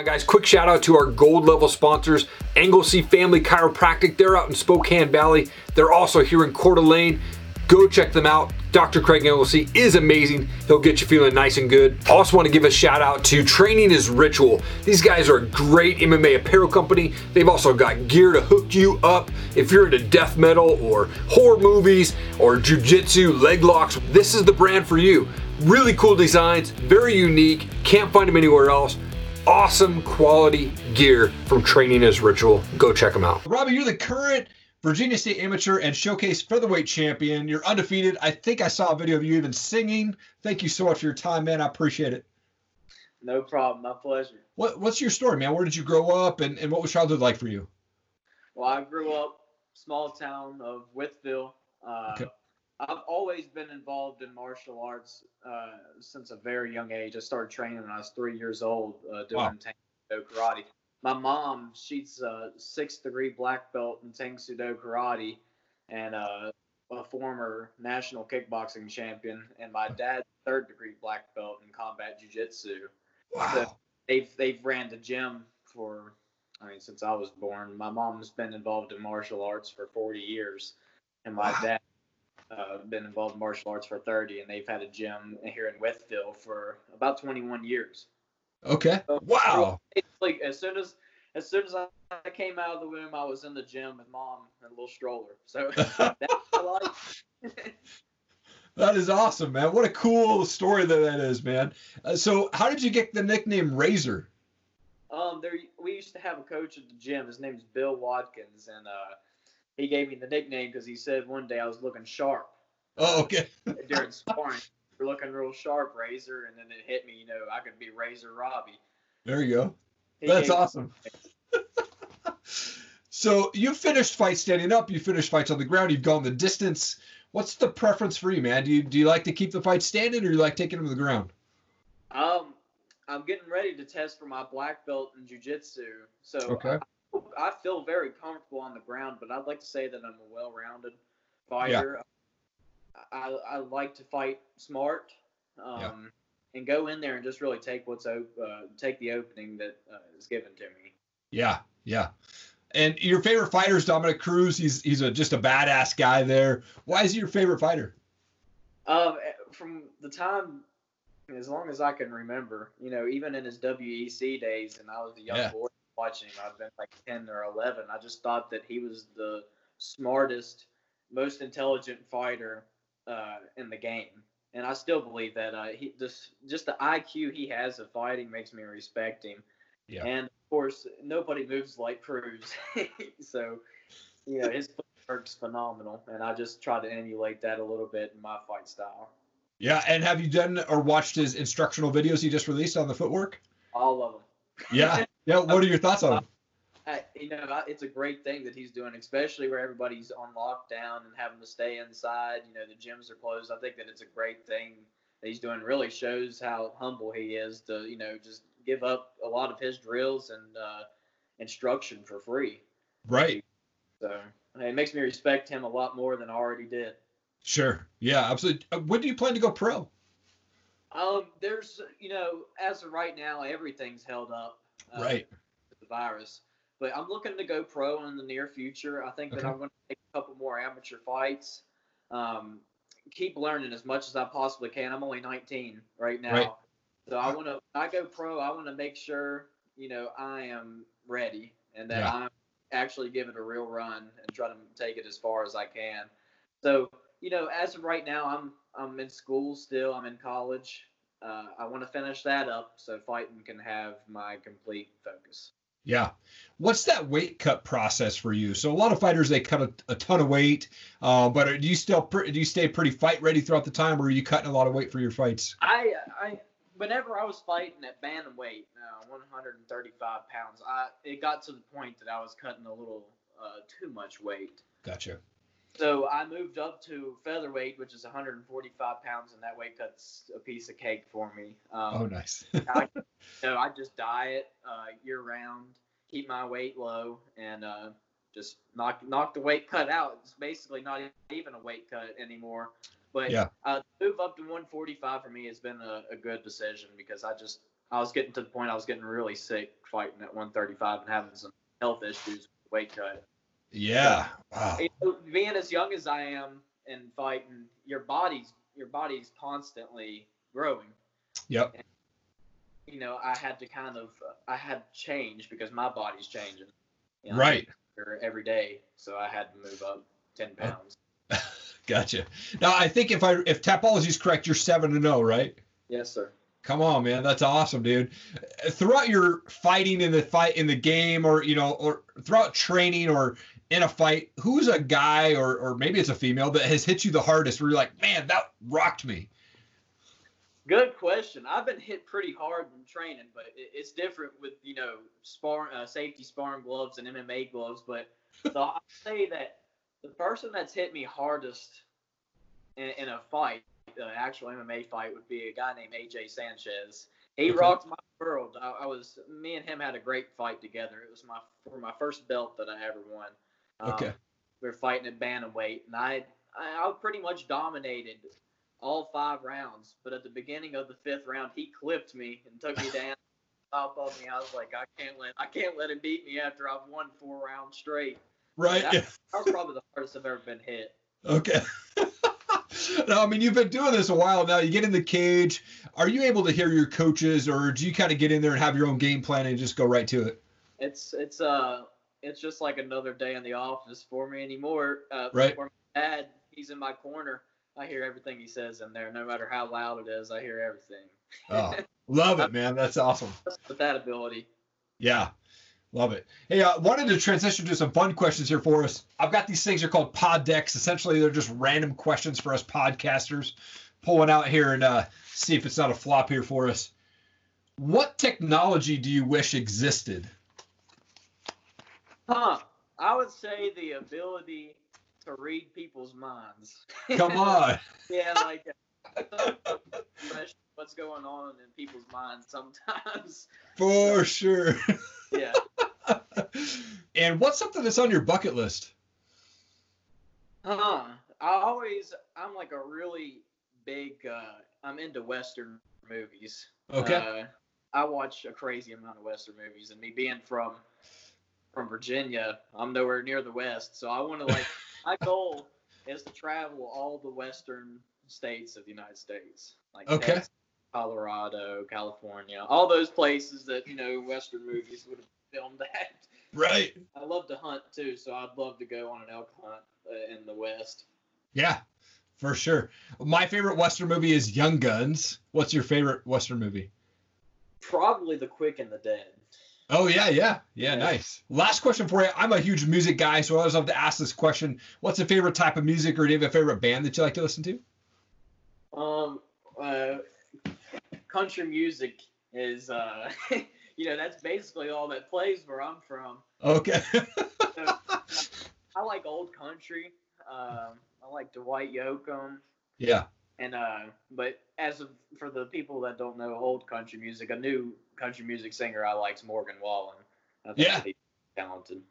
on, guys. Quick shout out to our gold level sponsors, Anglesey Family Chiropractic. They're out in Spokane Valley. They're also here in Coeur d'Alene. Go check them out. Dr. Craig Anglesey is amazing. He'll get you feeling nice and good. Also want to give a shout out to Training is Ritual. These guys are a great MMA apparel company. They've also got gear to hook you up if you're into death metal or horror movies or jujitsu, leg locks. This is the brand for you. Really cool designs, very unique. Can't find them anywhere else. Awesome quality gear from Training as Ritual. Go check them out. Robbie, you're the current Virginia State Amateur and Showcase Featherweight Champion. You're undefeated. I think I saw a video of you even singing. Thank you so much for your time, man. I appreciate it. No problem. My pleasure. What What's your story, man? Where did you grow up, and, and what was childhood like for you? Well, I grew up small town of Wytheville. Uh, okay. I've always been involved in martial arts uh, since a very young age. I started training when I was three years old, uh, doing wow. Taekwondo karate my mom, she's a sixth degree black belt in Tang Do karate and uh, a former national kickboxing champion. And my dad's third degree black belt in combat jiu-jitsu. Wow. So they've, they've ran the gym for, I mean, since I was born. My mom's been involved in martial arts for 40 years. And my wow. dad uh, been involved in martial arts for 30, and they've had a gym here in Wytheville for about 21 years. Okay. So, wow. Like as soon as as soon as I came out of the womb, I was in the gym with mom and a little stroller. So that's my life. that is awesome, man. What a cool story that that is, man. Uh, so, how did you get the nickname Razor? Um, there we used to have a coach at the gym. His name's Bill Watkins, and uh, he gave me the nickname because he said one day I was looking sharp. Oh, okay. during sparring you're looking real sharp, Razor, and then it hit me, you know, I could be Razor Robbie. There you go. He That's awesome. so you finished fights standing up. You finished fights on the ground. You've gone the distance. What's the preference for you, man? Do you do you like to keep the fight standing, or you like taking them to the ground? Um, I'm getting ready to test for my black belt in jujitsu. So okay. I, I, feel very comfortable on the ground, but I'd like to say that I'm a well-rounded fighter. Yeah. I, I like to fight smart um, yeah. and go in there and just really take what's op- uh, take the opening that uh, is given to me. Yeah, yeah. And your favorite fighter is Dominick Cruz. He's he's a, just a badass guy there. Why is he your favorite fighter? Um, from the time, as long as I can remember, you know, even in his WEC days, and I was a young yeah. boy watching him, I've been like ten or eleven. I just thought that he was the smartest, most intelligent fighter uh, in the game. And I still believe that uh, he just just the IQ he has of fighting makes me respect him. Yeah. And of course, nobody moves like Cruz, so you know his footwork's phenomenal, and I just try to emulate that a little bit in my fight style. Yeah, and have you done or watched his instructional videos he just released on the footwork? All of them. Yeah, yeah. What are your thoughts on them? you know, it's a great thing that he's doing, especially where everybody's on lockdown and having to stay inside. You know, the gyms are closed. I think that it's a great thing that he's doing. Really shows how humble he is to, you know, just give up a lot of his drills and uh, instruction for free. Right. So it makes me respect him a lot more than I already did. Sure. Yeah, absolutely. Uh, when do you plan to go pro? Um, there's, you know, as of right now, everything's held up. Uh, right. The virus. But I'm looking to go pro in the near future. I think okay. that I'm going to take a couple more amateur fights. Um, keep learning as much as I possibly can. I'm only 19 right now. Right. So I want to, I go pro, I want to make sure, you know, I am ready and that yeah. I'm actually give it a real run and try to take it as far as I can. So, you know, as of right now, I'm, I'm in school still. I'm in college. Uh, I want to finish that up so fighting can have my complete focus. Yeah. What's that weight cut process for you? So a lot of fighters they cut a, a ton of weight, uh, but do you still do you stay pretty fight ready throughout the time, or are you cutting a lot of weight for your fights? I I whenever I was fighting at bantamweight, uh, 135 pounds, I it got to the point that I was cutting a little uh, too much weight. Gotcha. So I moved up to featherweight, which is 145 pounds, and that weight cuts a piece of cake for me. Um, oh, nice. I, so I just diet uh, year round, keep my weight low, and uh, just knock knock the weight cut out. It's basically not even a weight cut anymore. But yeah. uh, move up to 145 for me has been a, a good decision because I just I was getting to the point I was getting really sick fighting at 135 and having some health issues with weight cut. Yeah. Wow. You know, being as young as I am and fighting, your body's your body's constantly growing. Yep. And, you know, I had to kind of I had change because my body's changing. You know, right. Every day, so I had to move up ten uh, pounds. gotcha. Now I think if I if Tapology is correct, you're seven to oh, zero, right? Yes, sir. Come on, man, that's awesome, dude. Throughout your fighting in the fight in the game, or you know, or throughout training, or in a fight, who's a guy, or or maybe it's a female that has hit you the hardest? Where you're like, man, that rocked me. Good question. I've been hit pretty hard in training, but it's different with you know spar uh, safety sparring gloves and MMA gloves. But so I say that the person that's hit me hardest in, in a fight, the actual MMA fight, would be a guy named AJ Sanchez. He rocked my world. I, I, was me and him had a great fight together. It was my for my first belt that I ever won. Um, okay. We were fighting at bantamweight, and I I, I pretty much dominated all five rounds. But at the beginning of the fifth round, he clipped me and took me down. of me, I was like, I can't let I can't let him beat me after I've won four rounds straight. Right. That, that was probably the hardest I've ever been hit. Okay. no, I mean you've been doing this a while now. You get in the cage. Are you able to hear your coaches, or do you kind of get in there and have your own game plan and just go right to it? It's it's uh it's just like another day in the office for me anymore. Uh, right. For my dad, he's in my corner. I hear everything he says in there, no matter how loud it is. I hear everything. oh, love it, man. That's awesome. With that ability. Yeah, love it. Hey, I uh, wanted to transition to some fun questions here for us. I've got these things. They're called pod decks. Essentially, they're just random questions for us podcasters. Pulling out here and uh, see if it's not a flop here for us. What technology do you wish existed? Huh. I would say the ability to read people's minds. Come on. yeah, like what's going on in people's minds sometimes. For sure. Yeah. and what's something that's on your bucket list? Huh. I always I'm like a really big uh I'm into western movies. Okay. Uh, I watch a crazy amount of western movies and me being from from Virginia, I'm nowhere near the west, so I want to like my goal is to travel all the western states of the United States, like okay. Texas, Colorado, California, all those places that you know western movies would have filmed at. Right. I love to hunt too, so I'd love to go on an elk hunt uh, in the west. Yeah, for sure. My favorite western movie is Young Guns. What's your favorite western movie? Probably The Quick and the Dead. Oh yeah, yeah, yeah, nice. Last question for you. I'm a huge music guy, so I always love to ask this question. What's a favorite type of music, or do you have a favorite band that you like to listen to? Um, uh, country music is, uh, you know, that's basically all that plays where I'm from. Okay. so, I like old country. Um, I like Dwight Yoakam. Yeah. And uh, but as of, for the people that don't know old country music, a new country music singer I like is Morgan Wallen. yeah, he's talented.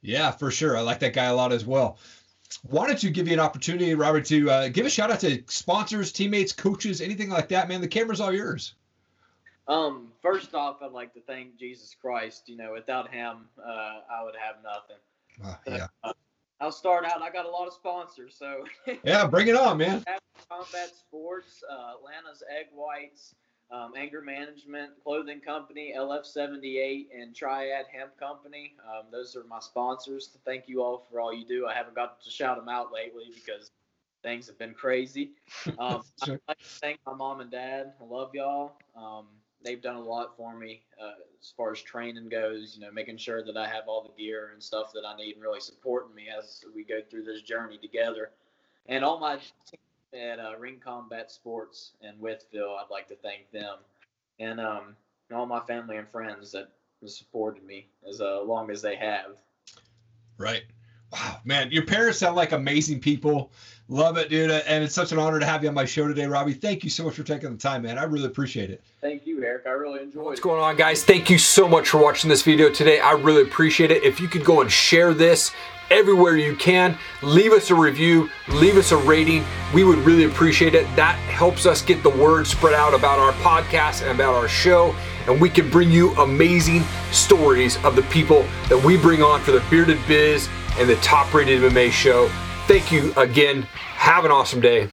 Yeah, for sure. I like that guy a lot as well. Why don't you give you an opportunity, Robert, to uh, give a shout out to sponsors, teammates, coaches, anything like that. Man, the camera's all yours. Um, first off, I'd like to thank Jesus Christ. You know, without Him, uh, I would have nothing. Uh, yeah. Uh, I'll start out. I got a lot of sponsors, so. yeah, bring it on, man. Combat Sports, uh, Atlanta's Egg Whites, um, Anger Management Clothing Company, LF78, and Triad Hemp Company. Um, those are my sponsors. Thank you all for all you do. I haven't got to shout them out lately because things have been crazy. Um, sure. I'd like to thank my mom and dad. I love y'all. Um, they've done a lot for me uh, as far as training goes. You know, making sure that I have all the gear and stuff that I need, and really supporting me as we go through this journey together. And all my team at uh, Ring Combat Sports in Wytheville. I'd like to thank them and um, all my family and friends that have supported me as uh, long as they have. Right. Wow, man, your parents sound like amazing people. Love it, dude. And it's such an honor to have you on my show today, Robbie. Thank you so much for taking the time, man. I really appreciate it. Thank you, Eric. I really enjoyed What's it. going on, guys? Thank you so much for watching this video today. I really appreciate it. If you could go and share this, everywhere you can. Leave us a review, leave us a rating. We would really appreciate it. That helps us get the word spread out about our podcast and about our show. And we can bring you amazing stories of the people that we bring on for the Bearded Biz and the top rated MMA show. Thank you again. Have an awesome day.